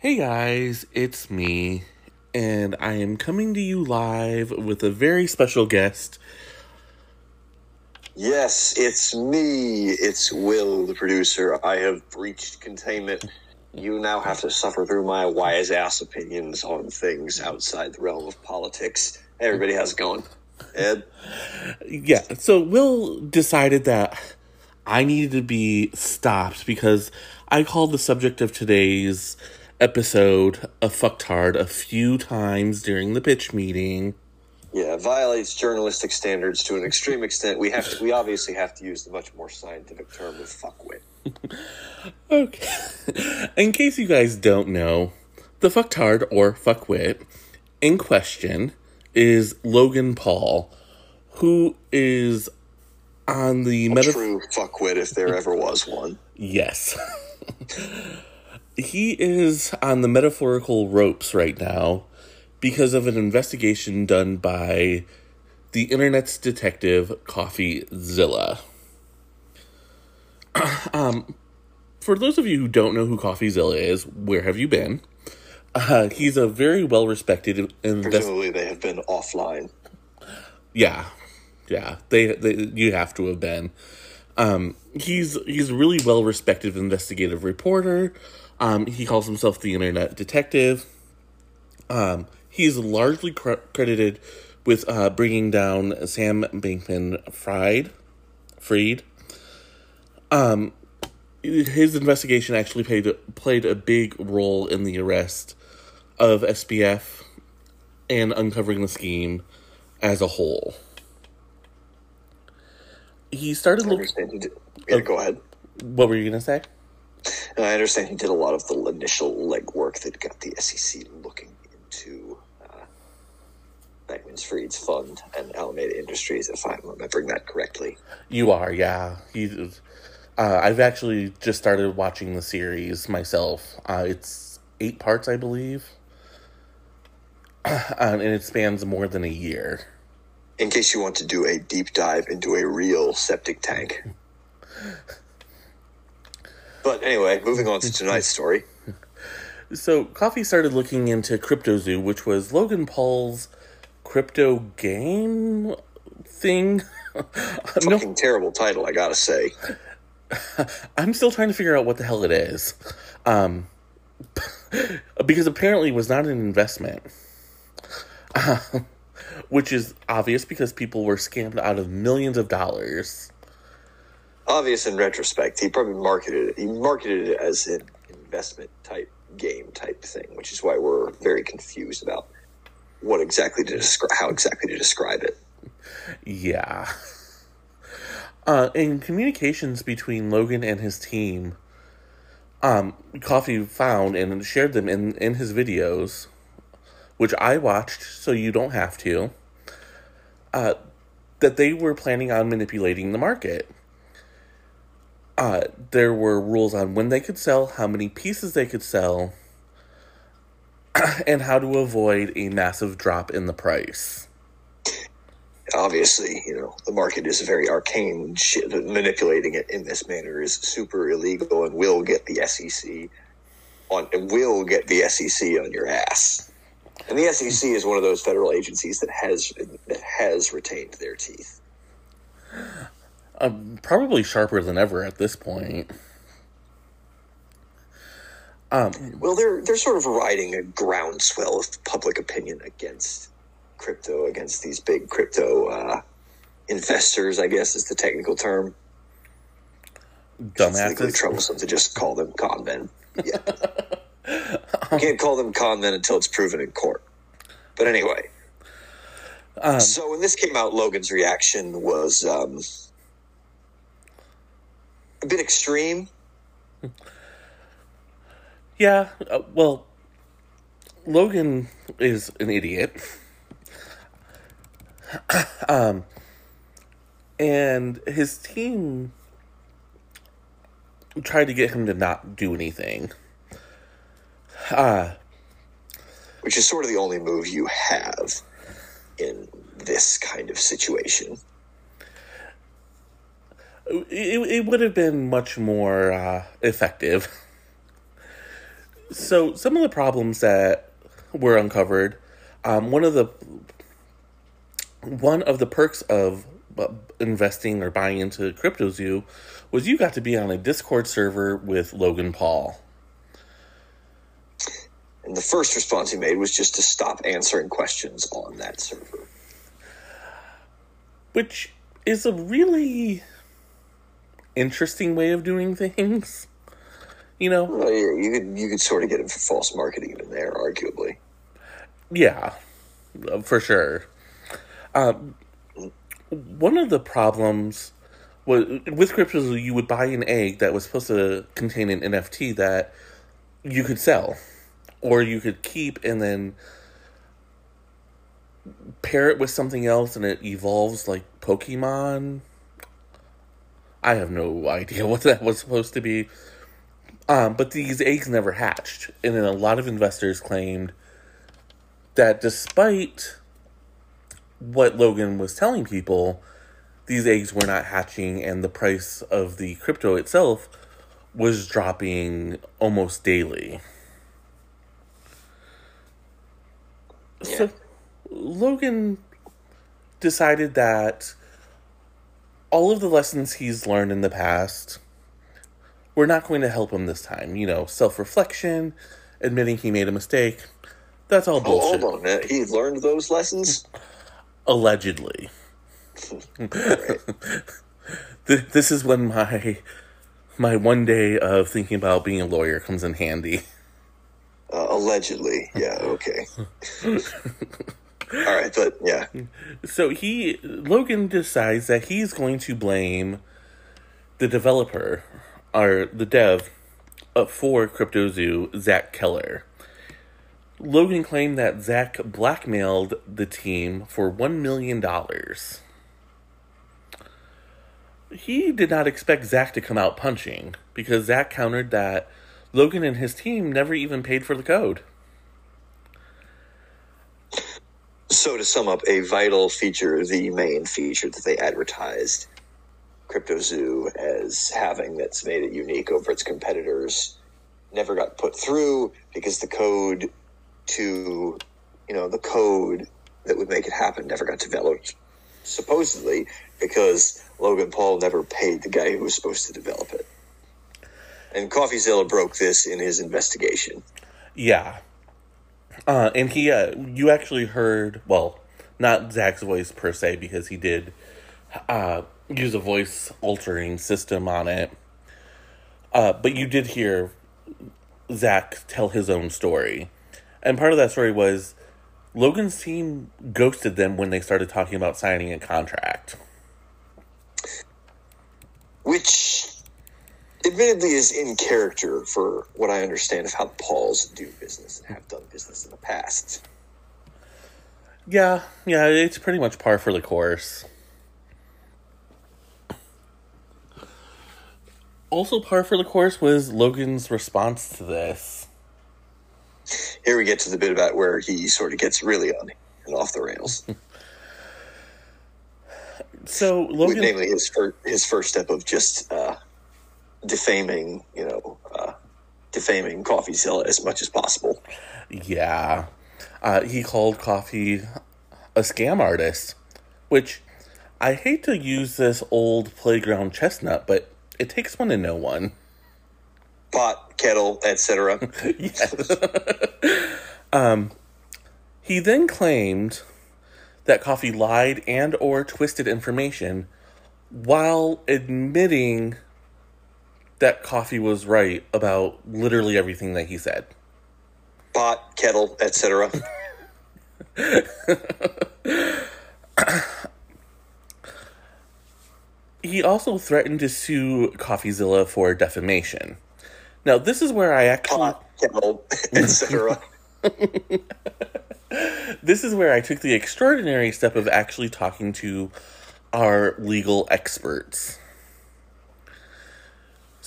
Hey guys, it's me, and I am coming to you live with a very special guest. Yes, it's me. It's Will, the producer. I have breached containment. You now have to suffer through my wise ass opinions on things outside the realm of politics. Hey, everybody, how's it going? Ed? Yeah, so Will decided that I needed to be stopped because I called the subject of today's episode a fucktard a few times during the pitch meeting. Yeah, violates journalistic standards to an extreme extent. We have to, we obviously have to use the much more scientific term of fuckwit. Okay. In case you guys don't know, the fucktard or fuckwit in question is Logan Paul, who is on the meta. true fuckwit if there ever was one. Yes. he is on the metaphorical ropes right now because of an investigation done by the internet's detective CoffeeZilla. um, for those of you who don't know who CoffeeZilla is, where have you been? Uh, he's a very well respected invest. Presumably, they have been offline. Yeah, yeah. They, they you have to have been. Um, he's he's a really well respected investigative reporter. Um, he calls himself the internet detective. Um, he's largely cr- credited with uh, bringing down Sam Bankman Fried, Freed. Um, his investigation actually played played a big role in the arrest of SBF and uncovering the scheme as a whole. He started looking. understand he did. Yeah, go ahead. What were you gonna say? And I understand he did a lot of the initial legwork that got the SEC looking into uh, Bankman Fried's fund and Alameda Industries, if I'm remembering that correctly. You are, yeah. He's. Uh, I've actually just started watching the series myself. Uh, it's eight parts, I believe, um, and it spans more than a year. In case you want to do a deep dive into a real septic tank. But anyway, moving on to tonight's story. So, Coffee started looking into CryptoZoo, which was Logan Paul's crypto game thing. no, Fucking terrible title, I gotta say. I'm still trying to figure out what the hell it is. Um, because apparently it was not an investment. Um, which is obvious because people were scammed out of millions of dollars. Obvious in retrospect, he probably marketed it. He marketed it as an investment type game type thing, which is why we're very confused about what exactly to describe, how exactly to describe it. Yeah. Uh, in communications between Logan and his team, um, Coffee found and shared them in, in his videos, which I watched, so you don't have to, uh, that they were planning on manipulating the market. Uh, there were rules on when they could sell, how many pieces they could sell, and how to avoid a massive drop in the price. Obviously, you know, the market is very arcane. Shit, manipulating it in this manner is super illegal and will get the SEC on, and will get the SEC on your ass. And the SEC is one of those federal agencies that has that has retained their teeth. Um, probably sharper than ever at this point. Um, Well, they're they're sort of riding a groundswell of public opinion against crypto, against these big crypto uh, investors. I guess is the technical term. It's legally troublesome to just call them con men. Yeah. you can't call them con men until it's proven in court. But anyway, Um, so when this came out, Logan's reaction was um, a bit extreme. yeah, uh, well, Logan is an idiot. um, and his team tried to get him to not do anything. Uh, which is sort of the only move you have in this kind of situation. it, it would have been much more uh, effective So some of the problems that were uncovered, um, one of the one of the perks of uh, investing or buying into CryptoZoo was you got to be on a Discord server with Logan Paul. And the first response he made was just to stop answering questions on that server. Which is a really interesting way of doing things. You know? Well, yeah, you could you could sort of get him for false marketing in there, arguably. Yeah, uh, for sure. Um, one of the problems was with crypto, you would buy an egg that was supposed to contain an NFT that you could sell, or you could keep and then pair it with something else, and it evolves like Pokemon. I have no idea what that was supposed to be. Um, but these eggs never hatched, and then a lot of investors claimed that despite what Logan was telling people, these eggs were not hatching, and the price of the crypto itself was dropping almost daily. Yeah. So Logan decided that all of the lessons he's learned in the past were not going to help him this time. You know, self reflection, admitting he made a mistake. That's all Oh, bullshit. hold on. He learned those lessons? Allegedly. This is when my my one day of thinking about being a lawyer comes in handy. Uh, allegedly. Yeah, okay. All right, but yeah. So he Logan decides that he's going to blame the developer or the dev uh, for CryptoZoo, Zach Keller. Logan claimed that Zach blackmailed the team for one million dollars. He did not expect Zach to come out punching because Zach countered that Logan and his team never even paid for the code. So to sum up, a vital feature, the main feature that they advertised CryptoZoo as having that's made it unique over its competitors never got put through because the code to, you know, the code that would make it happen never got developed. Supposedly because Logan Paul never paid the guy who was supposed to develop it. And CoffeeZilla broke this in his investigation. Yeah. Uh, and he, uh, you actually heard, well, not Zach's voice per se, because he did uh, use a voice altering system on it. Uh, but you did hear Zach tell his own story. And part of that story was Logan's team ghosted them when they started talking about signing a contract. which admittedly is in character for what I understand of how the Pauls do business and have done business in the past. Yeah, yeah, it's pretty much par for the course. Also, par for the course was Logan's response to this. Here we get to the bit about where he sort of gets really on and off the rails, So Logan, namely his fir- his first step of just uh, defaming, you know, uh, defaming CoffeeZilla as much as possible. yeah, uh, he called Coffee a scam artist, which I hate to use this old playground chestnut, but it takes one to know one. Pot, kettle, etc. yes. um, he then claimed that Coffee lied and or twisted information while admitting that Coffee was right about literally everything that he said. Pot, kettle, etc. He also threatened to sue CoffeeZilla for defamation. Now, this is where I actually Pot, kettle, etc. this is where I took the extraordinary step of actually talking to our legal experts.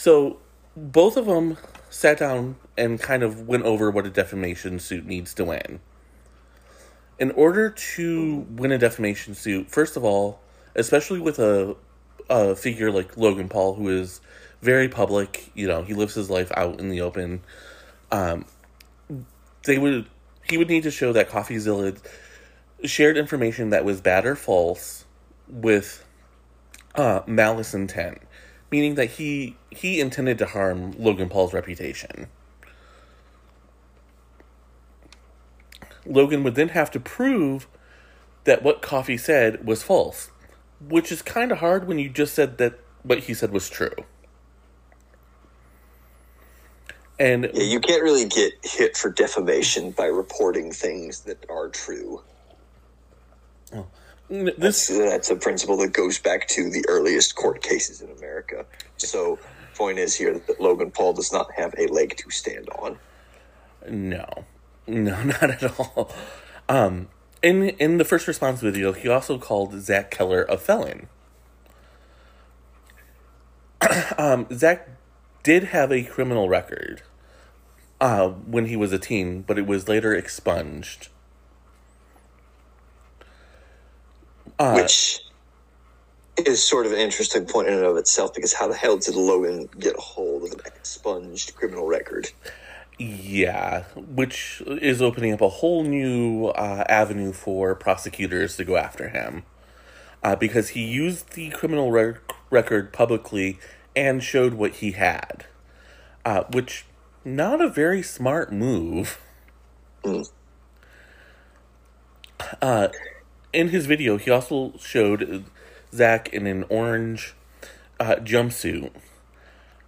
So, both of them sat down and kind of went over what a defamation suit needs to win. In order to win a defamation suit, first of all, especially with a, a figure like Logan Paul, who is very public, you know, he lives his life out in the open, Um, they would he would need to show that CoffeeZilla shared information that was bad or false with uh, malice intent, meaning that he he intended to harm Logan Paul's reputation. Logan would then have to prove that what Coffee said was false, which is kind of hard when you just said that what he said was true. And Yeah, you can't really get hit for defamation by reporting things that are true. Oh. This That's a principle that goes back to the earliest court cases in America. So, point is here that Logan Paul does not have a leg to stand on. No, no, not at all. Um, in in the first response video, he also called Zach Keller a felon. um, Zach did have a criminal record uh, when he was a teen, but it was later expunged. Uh, which is sort of an interesting point in and of itself because how the hell did Logan get a hold of an expunged criminal record? Yeah, which is opening up a whole new uh, avenue for prosecutors to go after him. Uh, because he used the criminal re- record publicly and showed what he had. Uh, which, not a very smart move. Mm. Uh, in his video, he also showed Zach in an orange uh, jumpsuit.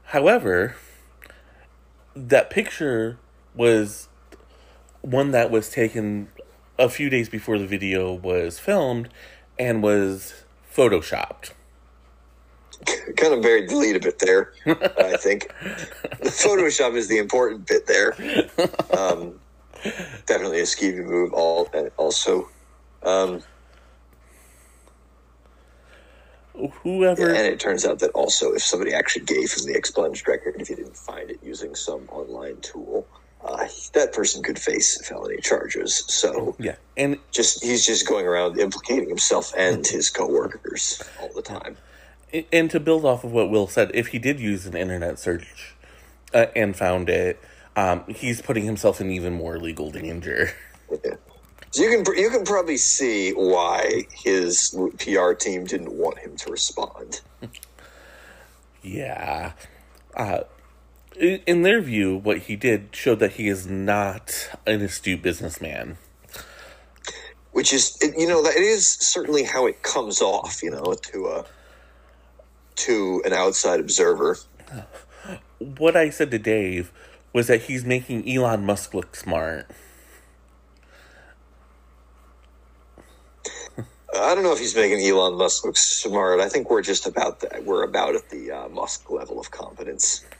However, that picture was one that was taken a few days before the video was filmed and was photoshopped. kind of buried the lead a bit there, I think. The Photoshop is the important bit there. Um, definitely a skeevy move, all, and also. Um, Whoever and it turns out that also, if somebody actually gave him the expunged record, if he didn't find it using some online tool, uh, that person could face felony charges. So, yeah, and just he's just going around implicating himself and his coworkers all the time. and to build off of what Will said, if he did use an internet search uh, and found it, um, he's putting himself in even more legal danger. Yeah. So you can you can probably see why his PR team didn't want him to respond. Yeah. Uh, in, in their view, what he did showed that he is not an astute businessman. Which is you know that is certainly how it comes off, you know, to a to an outside observer. What I said to Dave was that he's making Elon Musk look smart. I don't know if he's making Elon Musk look smart. I think we're just about that. We're about at the uh, Musk level of competence.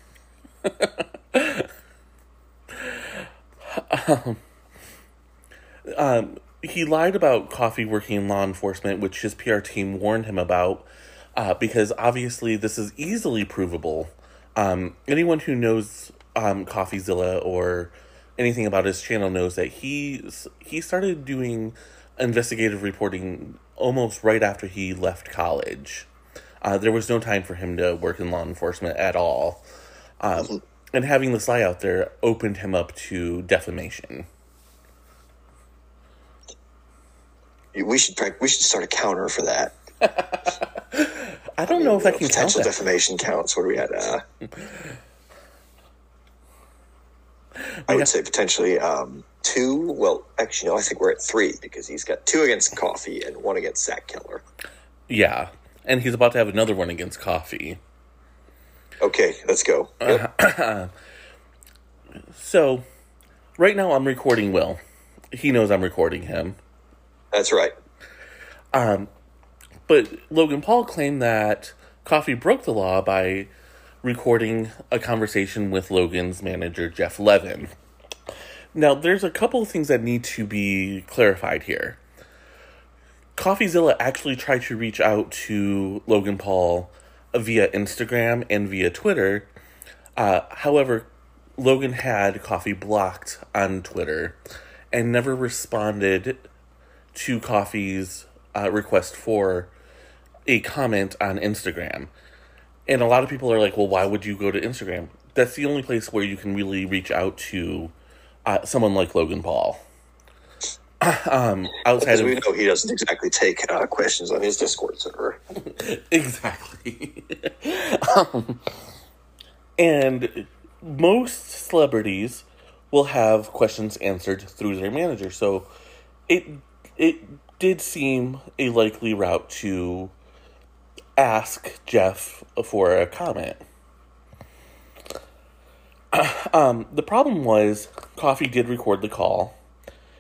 Um, he lied about coffee working in law enforcement, which his PR team warned him about, uh, because obviously this is easily provable. Um, anyone who knows um, CoffeeZilla or anything about his channel knows that he he started doing investigative reporting almost right after he left college. Uh, there was no time for him to work in law enforcement at all. Um, and having this lie out there opened him up to defamation. We should we should start a counter for that. I don't know if I can count potential that. defamation counts. What are we at? Uh, I would say potentially um, two. Well, actually, no. I think we're at three because he's got two against Coffee and one against Zach Keller. Yeah, and he's about to have another one against Coffee. Okay, let's go. Yep. So, right now I'm recording Will. He knows I'm recording him. That's right. Um, But Logan Paul claimed that Coffee broke the law by recording a conversation with Logan's manager, Jeff Levin. Now, there's a couple of things that need to be clarified here. CoffeeZilla actually tried to reach out to Logan Paul via Instagram and via Twitter. Uh, however, Logan had Coffee blocked on Twitter and never responded to Coffee's uh, request for a comment on Instagram. And a lot of people are like, well, why would you go to Instagram? that's the only place where you can really reach out to uh, someone like Logan Paul. Um, outside Because of we know he doesn't exactly take uh, questions on his Discord server. exactly, um, and most celebrities will have questions answered through their manager. So it it did seem a likely route to ask Jeff for a comment. Um, the problem was Coffee did record the call.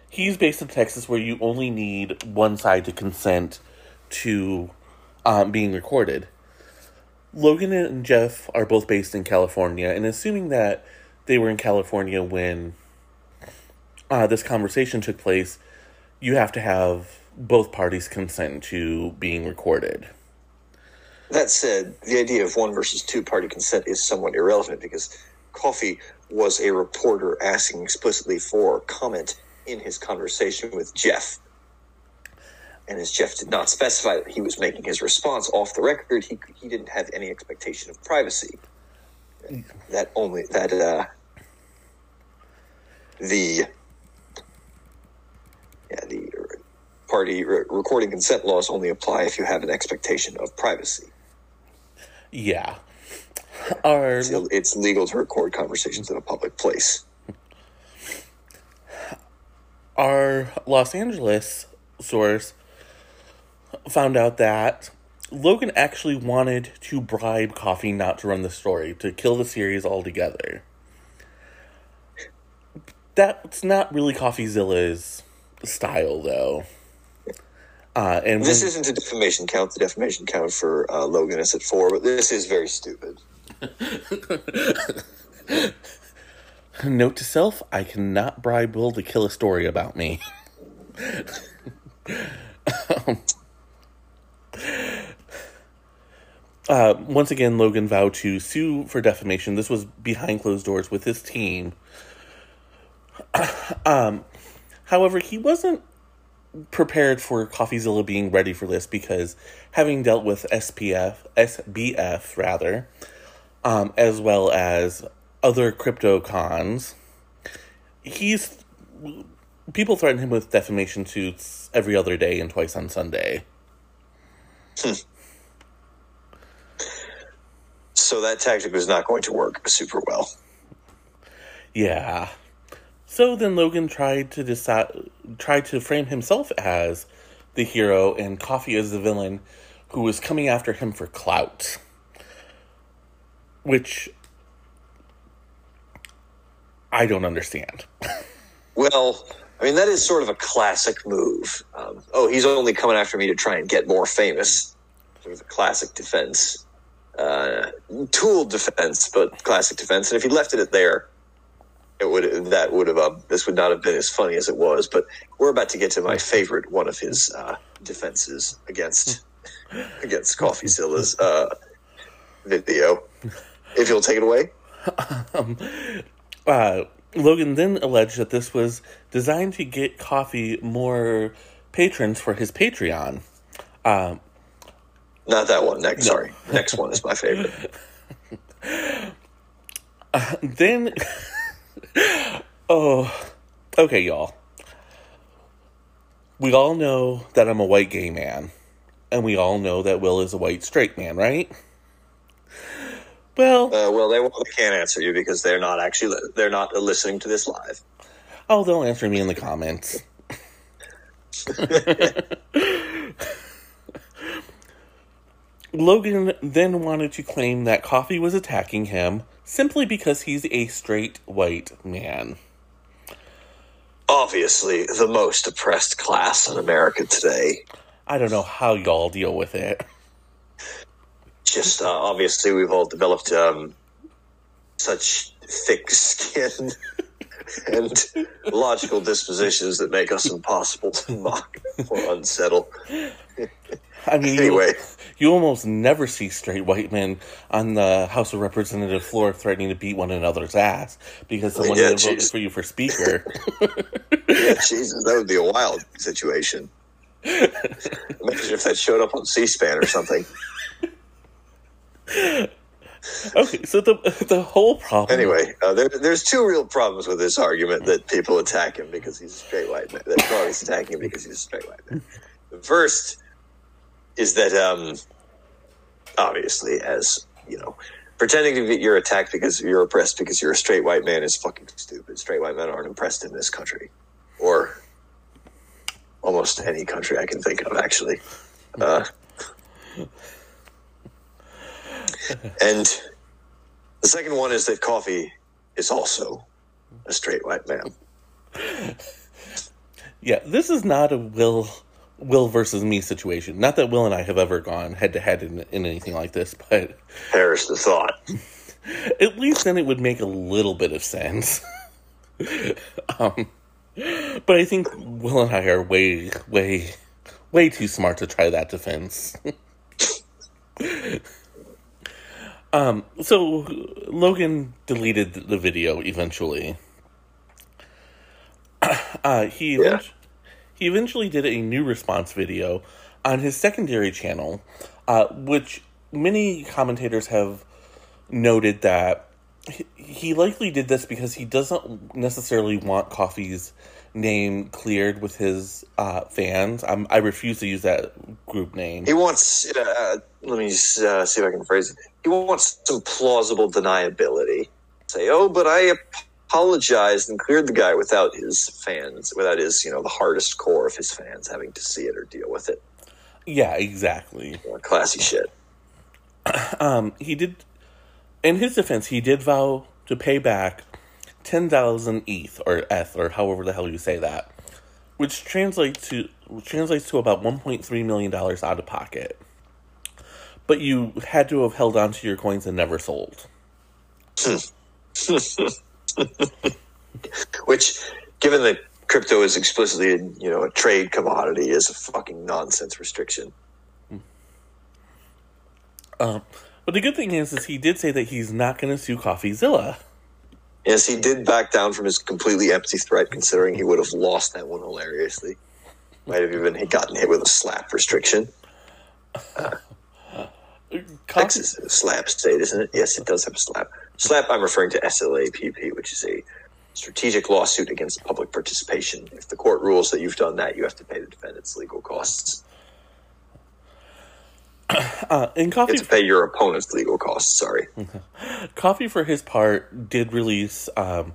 He's based in Texas, where you only need one side to consent to um, being recorded. Logan and Jeff are both based in California, and assuming that they were in California when uh, this conversation took place, you have to have both parties consent to being recorded. That said, the idea of one versus two party consent is somewhat irrelevant because Coffee was a reporter asking explicitly for comment in his conversation with Jeff. And as Jeff did not specify that he was making his response off the record, he, he didn't have any expectation of privacy. That only, that, uh, the, yeah, the party re- recording consent laws only apply if you have an expectation of privacy. Yeah. Our It's, it's legal to record conversations in a public place. our Los Angeles source found out that Logan actually wanted to bribe Coffee not to run the story, to kill the series altogether. That's not really CoffeeZilla's style, though. Uh, and This when- isn't a defamation count. The defamation count for uh, Logan is at four, but this is very stupid. Note to self: I cannot bribe Will to kill a story about me. uh, once again, Logan vowed to sue for defamation. This was behind closed doors with his team. um, however, he wasn't prepared for CoffeeZilla being ready for this because having dealt with SPF, SBF rather, um, as well as other crypto cons, he's people threaten him with defamation suits every other day and twice on Sunday. So that tactic was not going to work super well. Yeah. So then Logan tried to decide, tried to frame himself as the hero and Coffee as the villain who was coming after him for clout. Which I don't understand. Well, I mean, that is sort of a classic move. Um, oh, he's only coming after me to try and get more famous. Sort of a classic defense. Uh, tool defense, but classic defense. And if he left it at there, it would that would have uh, this would not have been as funny as it was. But we're about to get to my favorite one of his uh, defenses against against CoffeeZilla's uh, video. If you'll take it away. Uh, Logan then alleged that this was designed to get Coffee more patrons for his Patreon. Um, Not that one. Next, sorry. Next one is my favorite. then, oh, okay, y'all. We all know that I'm a white gay man, and we all know that Will is a white straight man, right? Well, Uh, well, they, they can't answer you because they're not actually li- they're not listening to this live. oh, they'll answer me in the comments. Logan then wanted to claim that Coffee was attacking him simply because he's a straight white man. Obviously, the most oppressed class in America today. I don't know how y'all deal with it. Just uh, obviously, we've all developed um, such thick skin and logical dispositions that make us impossible to mock or unsettle. I mean, Anyway. you, you almost never see straight white men on the House of Representative floor threatening to beat one another's ass because someone Yeah, voted for you for speaker. Yeah, Jesus, that would be a wild situation. Imagine if that showed up on C-SPAN or something. Okay, so the the whole problem. Anyway, uh, there, there's two real problems with this argument that people attack him because he's a straight white man. That Froggy's attacking him because he's a straight white man. The first is that, um, obviously, as you know, pretending to be you're attacked because you're oppressed because you're a straight white man is fucking stupid. Straight white men aren't oppressed in this country, or almost any country I can think of, actually. Uh, and the second one is that coffee is also a straight white man. Yeah, this is not a Will Will versus me situation. Not that Will and I have ever gone head to head in in anything like this, but Perish the thought. at least then it would make a little bit of sense. um, but I think Will and I are way, way, way too smart to try that defense. Um, so Logan deleted the video eventually. Uh, he Yeah. he eventually did a new response video on his secondary channel, uh, which many commentators have noted that he likely did this because he doesn't necessarily want Coffee's name cleared with his uh, fans. I'm, I refuse to use that group name. He wants, uh, let me just, uh, see if I can phrase it. He wants some plausible deniability. Say, oh, but I apologized and cleared the guy without his fans, without his, you know, the hardest core of his fans having to see it or deal with it. Yeah, exactly. You know, classy shit. Um, he did, in his defense, he did vow to pay back 10,000 ETH or ETH or however the hell you say that, which translates to which translates to about 1.3 million dollars out of pocket. But you had to have held on to your coins and never sold. Which, given that crypto is explicitly, you know, a trade commodity, is a fucking nonsense restriction. Um, but the good thing is, is he did say that he's not going to sue CoffeeZilla. Yes, he did back down from his completely empty threat, considering he would have lost that one hilariously. Might have even gotten hit with a SLAPP restriction. Uh, Coffee, Texas is a SLAPP state, isn't it? Yes, it does have a SLAPP. SLAPP, I'm referring to SLAPP, which is a strategic lawsuit against public participation. If the court rules that you've done that, you have to pay the defendant's legal costs. uh, and Coffee, to pay your opponent's legal costs, sorry. Coffee, for his part, did release um,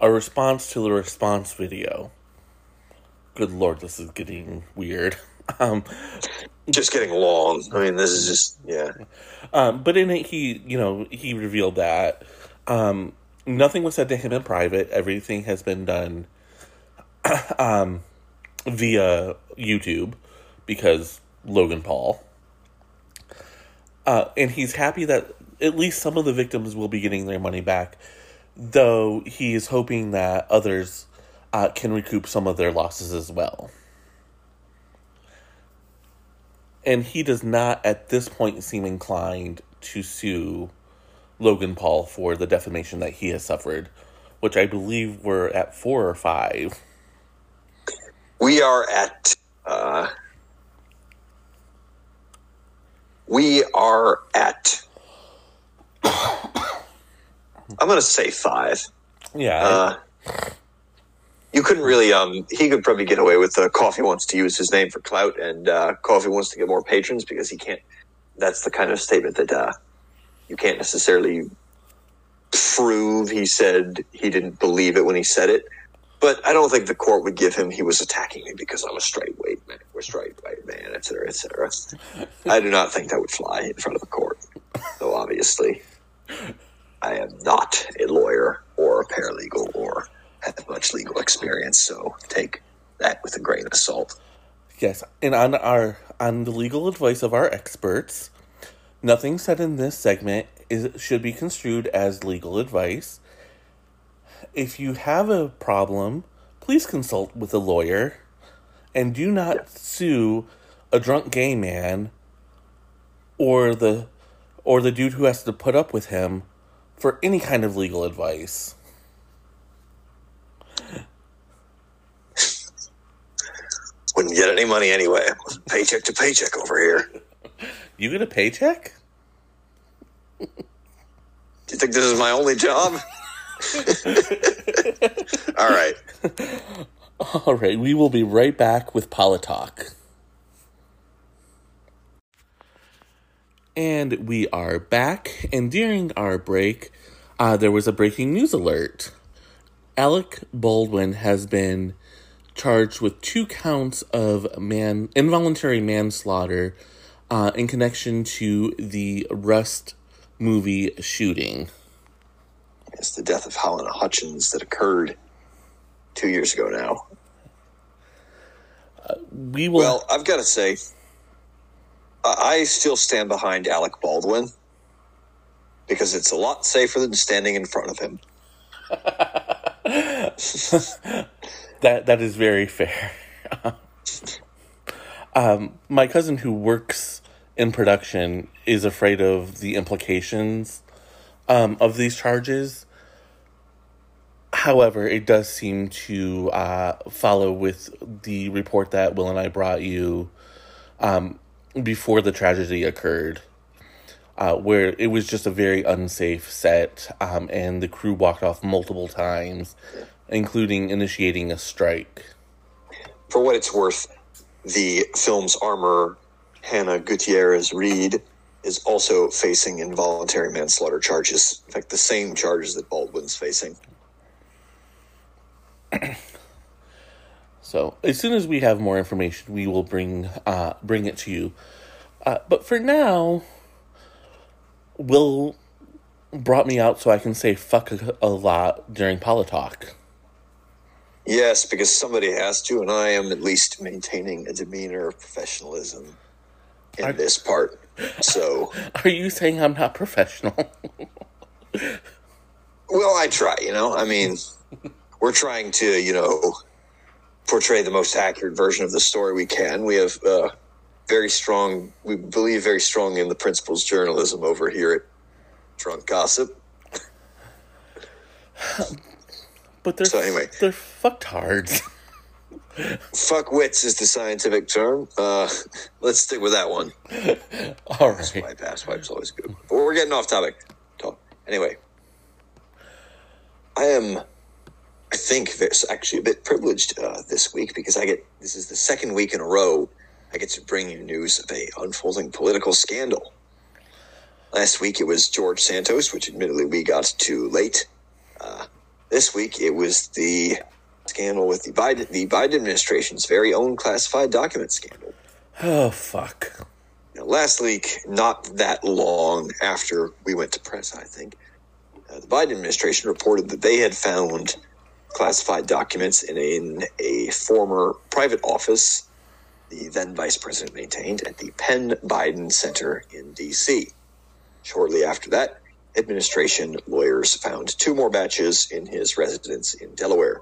a response to the response video. Good lord, this is getting weird. Um, Just getting long. I mean, this is just, yeah. Um, but in it, he, you know, he revealed that um, nothing was said to him in private. Everything has been done um, via YouTube because Logan Paul. Uh, and he's happy that at least some of the victims will be getting their money back, though he is hoping that others uh, can recoup some of their losses as well. And he does not, at this point, seem inclined to sue Logan Paul for the defamation that he has suffered, which I believe were at four or five. We are at, uh, we are at, I'm going to say five. Yeah, Uh, you couldn't really. Um, he could probably get away with. Uh, Coffee wants to use his name for clout, and uh, Coffee wants to get more patrons because he can't. That's the kind of statement that uh, you can't necessarily prove. He said he didn't believe it when he said it, but I don't think the court would give him. He was attacking me because I'm a straight white man. We're straight white man, etc., etc. I do not think that would fly in front of a court. Though obviously, I am not a lawyer or a paralegal or have much legal experience, so take that with a grain of salt. yes. And on our on the legal advice of our experts, nothing said in this segment is should be construed as legal advice. If you have a problem, please consult with a lawyer, and do not Yeah. sue a drunk gay man or the or the dude who has to put up with him for any kind of legal advice. Wouldn't get any money anyway. Paycheck to paycheck over here. You get a paycheck? Do you think this is my only job? All right. All right, we will be right back with Politalk. And we are back, and during our break, uh, there was a breaking news alert. Alec Baldwin has been charged with two counts of man involuntary manslaughter uh, in connection to the Rust movie shooting. It's the death of Halyna Hutchins that occurred two years ago now. We will. Well, I've got to say, I I still stand behind Alec Baldwin because it's a lot safer than standing in front of him. That that is very fair. um, my cousin who works in production is afraid of the implications um, of these charges. However, it does seem to uh, follow with the report that Will and I brought you um, before the tragedy occurred, uh, where it was just a very unsafe set, um, and the crew walked off multiple times, including initiating a strike. For what it's worth, the film's armor, Hannah Gutierrez Reed, is also facing involuntary manslaughter charges. In fact, the same charges that Baldwin's facing. So as soon as we have more information, we will bring uh, bring it to you. Uh, but for now, Will brought me out so I can say fuck a, a lot during Politalk. Yes, because somebody has to, and I am at least maintaining a demeanor of professionalism in I- this part. So, Are you saying I'm not professional? well, I try, you know. I mean, we're trying to, you know, portray the most accurate version of the story we can. We have uh, very strong, we believe very strongly in the principles of journalism over here at Drunk Gossip. but they're So anyway. they're fucktards. Fuck wits is the scientific term. Uh, let's stick with that one. All right. Swipe, ass wipe's always good. But we're getting off topic. Talk. Anyway, I am, I think, there's actually a bit privileged uh, this week because I get this is the second week in a row I get to bring you news of a unfolding political scandal. Last week it was George Santos, which admittedly we got too late. Uh, this week it was the scandal with the Biden, the Biden administration's very own classified document scandal. Oh fuck. Now, last week, not that long after we went to press, I think, uh, the Biden administration reported that they had found classified documents in a, in a former private office the then vice president maintained at the Penn Biden Center in D.C. Shortly after that, administration lawyers found two more batches in his residence in Delaware.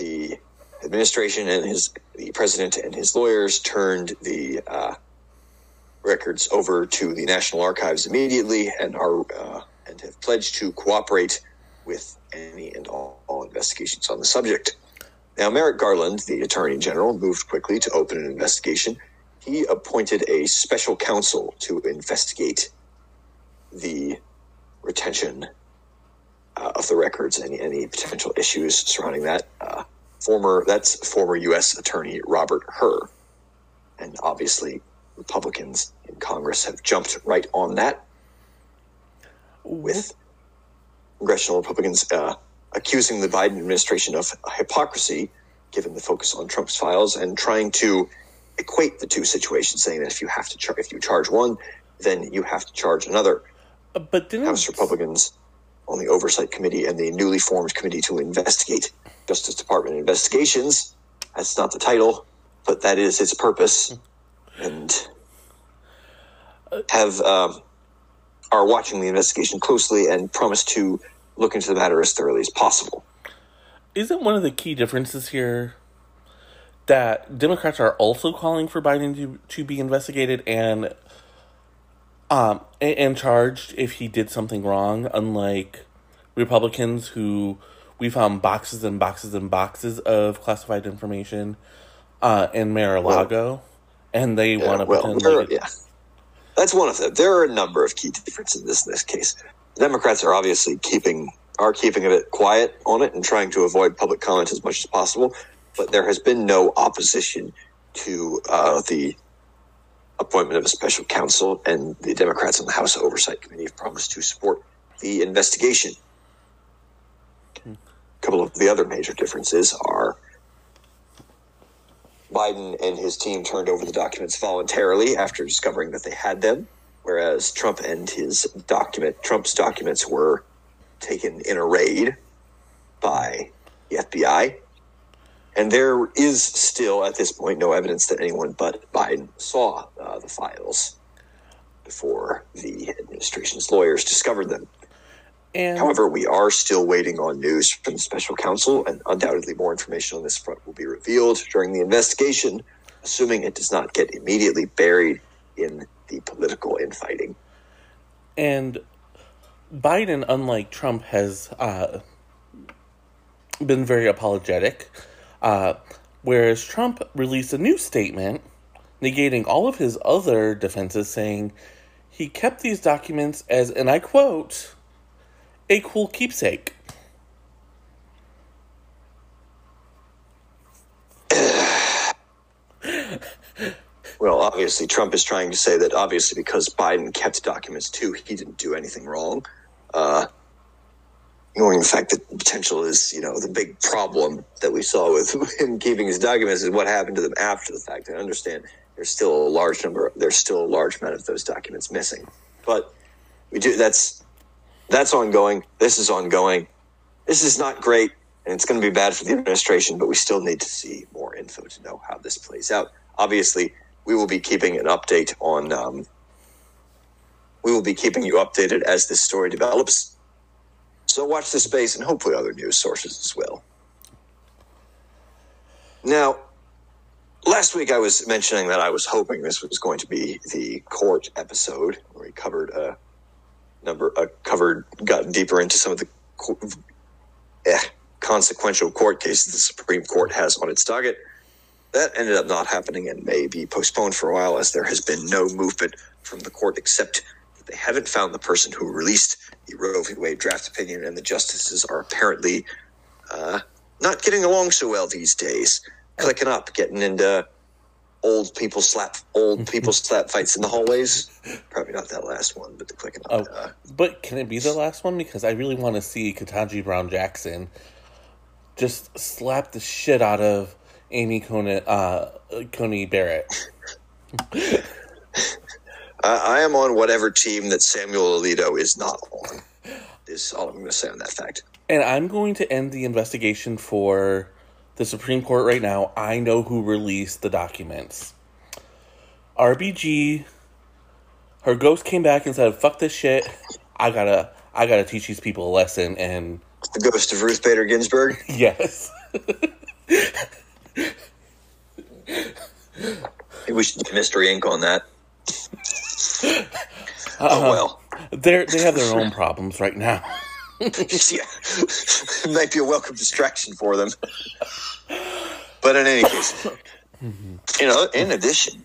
The administration and his the president and his lawyers turned the uh, records over to the National Archives immediately and are uh, and have pledged to cooperate with any and all, all investigations on the subject. Now, Merrick Garland, the Attorney General, moved quickly to open an investigation. He appointed a special counsel to investigate the retention uh, of the records and any, any potential issues surrounding that. Former that's former U.S. Attorney Robert Hur, and obviously Republicans in Congress have jumped right on that with congressional Republicans uh, accusing the Biden administration of hypocrisy, given the focus on Trump's files, and trying to equate the two situations, saying that if you have to char- if you charge one, then you have to charge another. But didn't House Republicans on the Oversight Committee and the newly formed Committee to investigate Justice Department investigations. That's not the title, but that is its purpose, and have um, are watching the investigation closely and promise to look into the matter as thoroughly as possible. isn't one of the key differences here that Democrats are also calling for Biden to, to be investigated and um and, and charged if he did something wrong, unlike Republicans who we found boxes and boxes and boxes of classified information uh, in Mar-a-Lago, and they want to well, pretend like yeah, that's one of them. There are a number of key differences in this in this case. Democrats are obviously keeping are keeping a bit quiet on it and trying to avoid public comment as much as possible. But there has been no opposition to uh, the appointment of a special counsel, and the Democrats on the House Oversight Committee have promised to support the investigation. A couple of the other major differences are Biden and his team turned over the documents voluntarily after discovering that they had them, whereas Trump and his document Trump's documents were taken in a raid by the FBI. And there is still, at this point, no evidence that anyone but Biden saw uh, the files before the administration's lawyers discovered them. And However, we are still waiting on news from the special counsel, and undoubtedly more information on this front will be revealed during the investigation, assuming it does not get immediately buried in the political infighting. and Biden, unlike Trump, has uh, been very apologetic. Uh, whereas Trump released a new statement negating all of his other defenses, saying he kept these documents as, and I quote, a cool keepsake. Well, obviously, Trump is trying to say that obviously because Biden kept documents too, he didn't do anything wrong. Uh, ignoring the fact that potential is, you know, the big problem that we saw with him keeping his documents is what happened to them after the fact. I understand there's still a large number, there's still a large amount of those documents missing, but we do that's that's ongoing. This is ongoing. This is not great, and it's going to be bad for the administration. But we still need to see more info to know how this plays out. Obviously, we will be keeping an update on. Um, we will be keeping you updated as this story develops. So watch this space and hopefully other news sources as well. Now, last week I was mentioning that I was hoping this was going to be the court episode where we covered a number, uh, covered, got deeper into some of the eh, consequential court cases the Supreme Court has on its docket. That ended up not happening and may be postponed for a while as there has been no movement from the court except they haven't found the person who released the Roe v. Wade draft opinion, and the justices are apparently uh, not getting along so well these days. Clicking up, getting into old people slap old people slap fights in the hallways. Probably not that last one, but the clicking up. Oh, Uh, but can it be the last one? Because I really want to see Ketanji Brown Jackson just slap the shit out of Amy Coney, uh, Coney Barrett. I, I am on whatever team that Samuel Alito is not on. Is all I'm going to say on that fact. And I'm going to end the investigation for the Supreme Court right now. I know who released the documents. RBG, her ghost came back and said, "Fuck this shit. I gotta, I gotta teach these people a lesson." And The ghost of Ruth Bader Ginsburg. yes, Maybe we should do Mystery Ink on that. Uh-huh. Oh well. they they have their own problems right now. yeah, it might be a welcome distraction for them. But in any case, you know, in addition,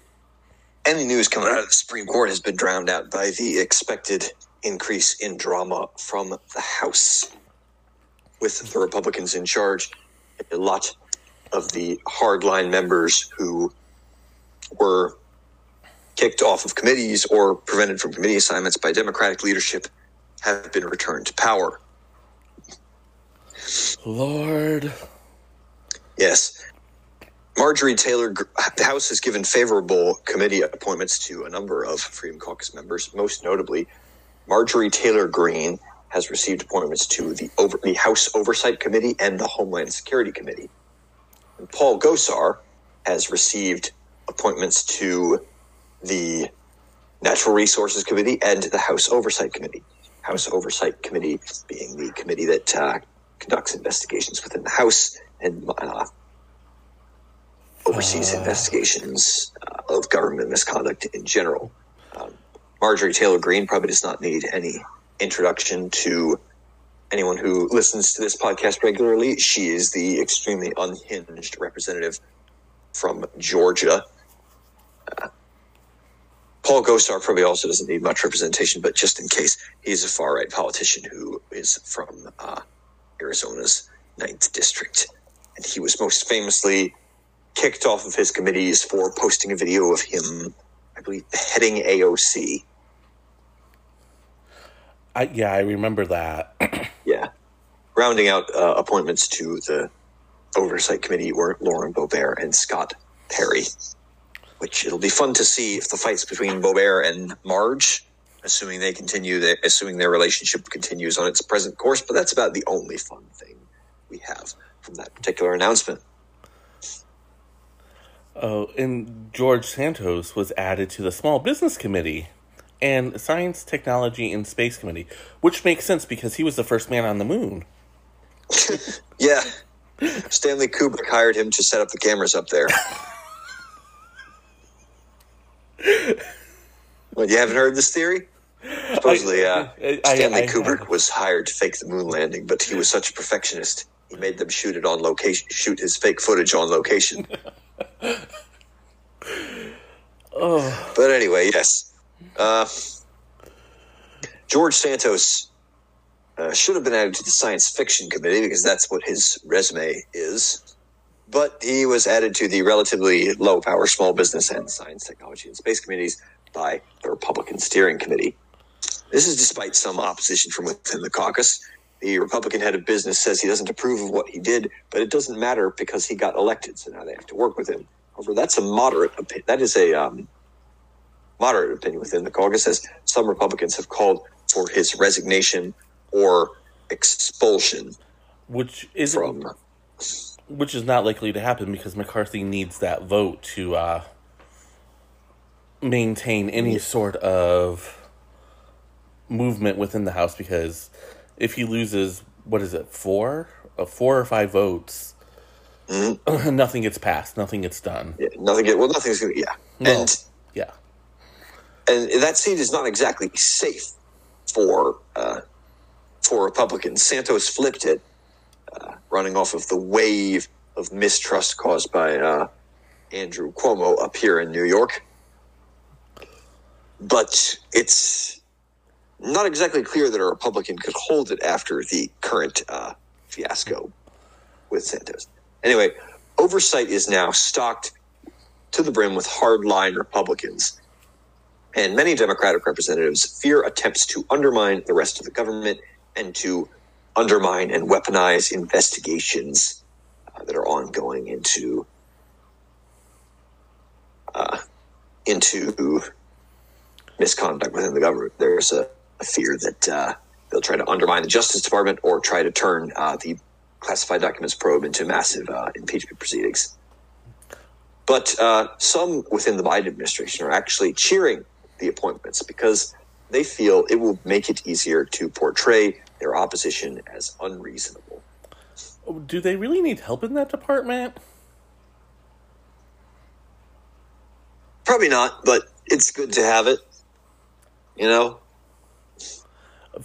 any news coming out of the Supreme Court has been drowned out by the expected increase in drama from the House. With the Republicans in charge, a lot of the hardline members who were kicked off of committees or prevented from committee assignments by Democratic leadership have been returned to power. Lord, Yes. Marjorie Taylor, the House has given favorable committee appointments to a number of Freedom Caucus members. Most notably, Marjorie Taylor Greene has received appointments to the over, the House Oversight Committee and the Homeland Security Committee. And Paul Gosar has received appointments to the Natural Resources Committee and the House Oversight Committee. House Oversight Committee being the committee that uh, conducts investigations within the House and uh, oversees investigations uh, of government misconduct in general. Um, Marjorie Taylor Greene probably does not need any introduction to anyone who listens to this podcast regularly. She is the extremely unhinged representative from Georgia. Paul Gosar probably also doesn't need much representation, but just in case, he's a far right politician who is from uh, Arizona's ninth district, and he was most famously kicked off of his committees for posting a video of him, I believe, heading AOC. I, yeah, I remember that. Yeah, rounding out uh, appointments to the oversight committee were Lauren Boebert and Scott Perry. Which it'll be fun to see if the fights between Boebert and Marge, assuming they continue, the, assuming their relationship continues on its present course. But that's about the only fun thing we have from that particular announcement. Oh, and George Santos was added to the Small Business Committee and Science, Technology, and Space Committee, which makes sense because he was the first man on the moon. Yeah, Stanley Kubrick hired him to set up the cameras up there. well, you haven't heard this theory? Supposedly, uh, I- I- Stanley I- Kubrick was hired to fake the moon landing, but he was such a perfectionist. He made them shoot it on location, shoot his fake footage on location. Oh, But anyway, yes. Uh, George Santos uh, should have been added to the science fiction committee because that's what his resume is. But he was added to the relatively low power small business and science, technology, and space committees by the Republican steering committee. This is despite some opposition from within the caucus. The Republican head of business says he doesn't approve of what he did, but it doesn't matter because he got elected, so now they have to work with him. However, that's a moderate opinion. That is a um, moderate opinion within the caucus, as some Republicans have called for his resignation or expulsion which is from. Which is not likely to happen because McCarthy needs that vote to uh, maintain any sort of movement within the House. Because if he loses, what is it, four, uh, four or five votes, nothing gets passed, nothing gets done. Yeah, nothing. Well, nothing's going to. Yeah, No. and Yeah, and that seat is not exactly safe for uh, for Republicans. Santos flipped it, running off of the wave of mistrust caused by uh, Andrew Cuomo up here in New York. But it's not exactly clear that a Republican could hold it after the current uh, fiasco with Santos. Anyway, oversight is now stocked to the brim with hardline Republicans and many Democratic representatives fear attempts to undermine the rest of the government and to undermine and weaponize investigations uh, that are ongoing into uh, into misconduct within the government. There's a, a fear that uh, they'll try to undermine the Justice Department or try to turn uh, the classified documents probe into massive uh, impeachment proceedings. But uh, some within the Biden administration are actually cheering the appointments because they feel it will make it easier to portray their opposition as unreasonable. do they really need help in that department? Probably not, but it's good to have it. You know,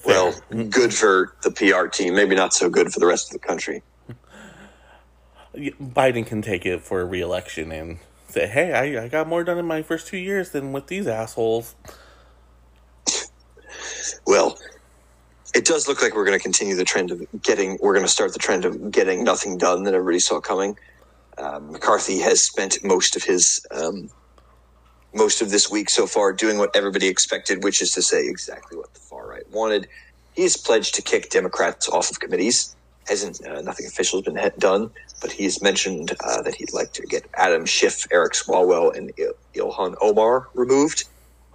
well, good for the PR team, maybe not so good for the rest of the country. Biden can take it for a reelection and say, "Hey, I, I got more done in my first two years than with these assholes." Well, it does look like we're going to continue the trend of getting, we're going to start the trend of getting nothing done that everybody saw coming. Um, McCarthy has spent most of his, um, most of this week so far doing what everybody expected, which is to say exactly what the far right wanted. He's pledged to kick Democrats off of committees. Hasn't uh, nothing official has been he- done, but he's mentioned uh, that he'd like to get Adam Schiff, Eric Swalwell, and Il- Ilhan Omar removed,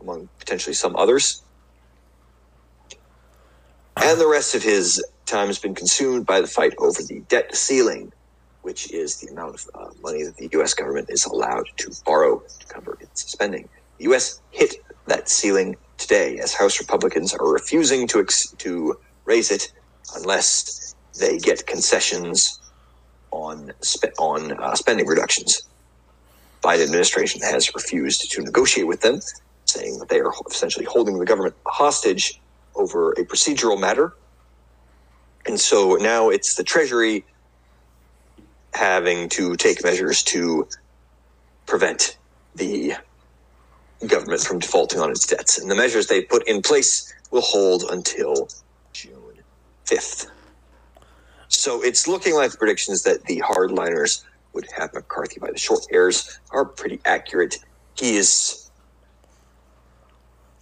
among potentially some others. And the rest of his time has been consumed by the fight over the debt ceiling, which is the amount of uh, money that the U.S. government is allowed to borrow to cover its spending. The U.S. hit that ceiling today as House Republicans are refusing to ex- to raise it unless they get concessions on spe- on uh, spending reductions. Biden administration has refused to negotiate with them, saying that they are essentially holding the government hostage over a procedural matter. And so now it's the Treasury having to take measures to prevent the government from defaulting on its debts. And the measures they put in place will hold until June 5th. So it's looking like the predictions that the hardliners would have McCarthy by the short hairs are pretty accurate. He is,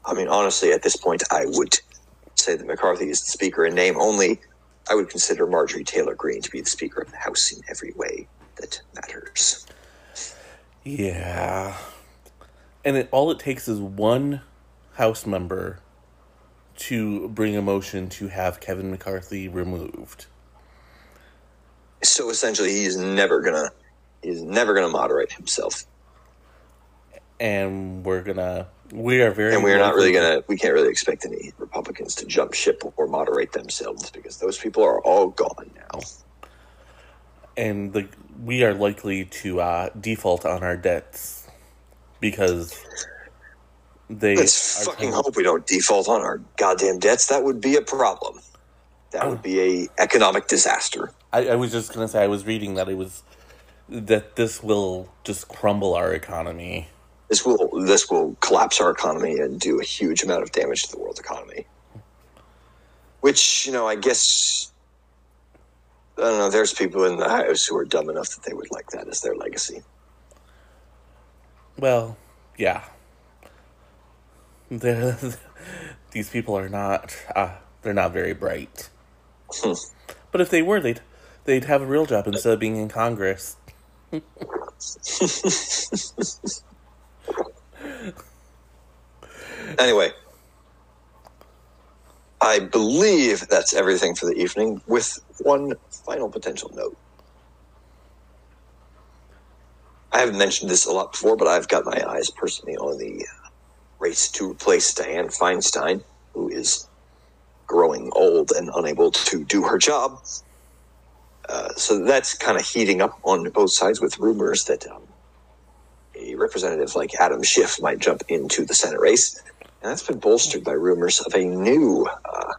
I mean, honestly, at this point, I would say that McCarthy is the speaker in name only. I would consider Marjorie Taylor Greene to be the speaker of the House in every way that matters. Yeah. And it, all it takes is one House member to bring a motion to have Kevin McCarthy removed. So essentially, he's never gonna he's never gonna moderate himself, And we're gonna we are very and we're not really gonna we can't really expect any Republicans to jump ship or moderate themselves because those people are all gone now. and the we are likely to uh, default on our debts because they Let's fucking of- hope we don't default on our goddamn debts. That would be a problem. That would be a economic disaster. I, I was just gonna say I was reading that it was that this will just crumble our economy. This will this will collapse our economy and do a huge amount of damage to the world economy. Which you know, I guess I don't know. There's people in the house who are dumb enough that they would like that as their legacy. Well, yeah. They're, these people are not uh, they're not very bright. Hmm. But if they were, they'd they'd have a real job instead of being in Congress. Anyway, I believe that's everything for the evening, with one final potential note. I haven't mentioned this a lot before, but I've got my eyes personally on the race to replace Dianne Feinstein, who is growing old and unable to do her job. Uh, so that's kind of heating up on both sides with rumors that um, a representative like Adam Schiff might jump into the Senate race. And that's been bolstered by rumors of a new, uh,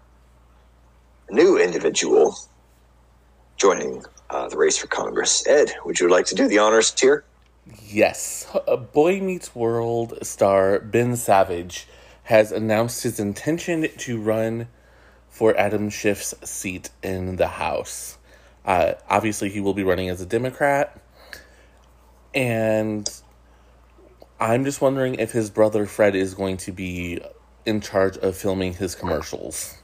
new individual joining uh, the race for Congress. Ed, would you like to do the honors here? Yes, Uh, Boy Meets World star Ben Savage has announced his intention to run for Adam Schiff's seat in the House. Uh, obviously, he will be running as a Democrat, and I'm just wondering if his brother Fred is going to be in charge of filming his commercials.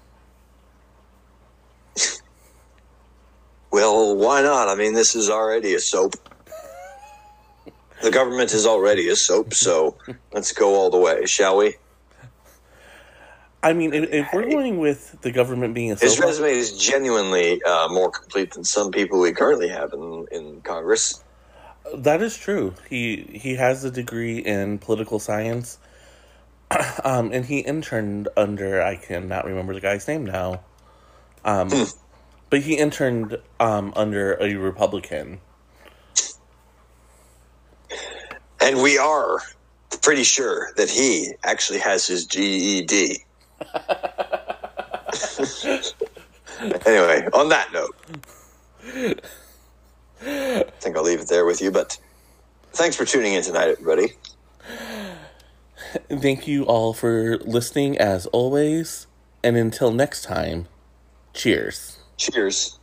Well, why not? I mean, this is already a soap. The government is already a soap, so let's go all the way, shall we? I mean, if, if we're going with the government being a soap, His resume is genuinely uh, more complete than some people we currently have in, in Congress. That is true. He he has a degree in political science, um, and he interned under I cannot remember the guy's name now, um, but he interned um, under a Republican. And we are pretty sure that he actually has his GED. anyway, on that note, I think I'll leave it there with you, but thanks for tuning in tonight, everybody. Thank you all for listening as always, and until next time, cheers. Cheers.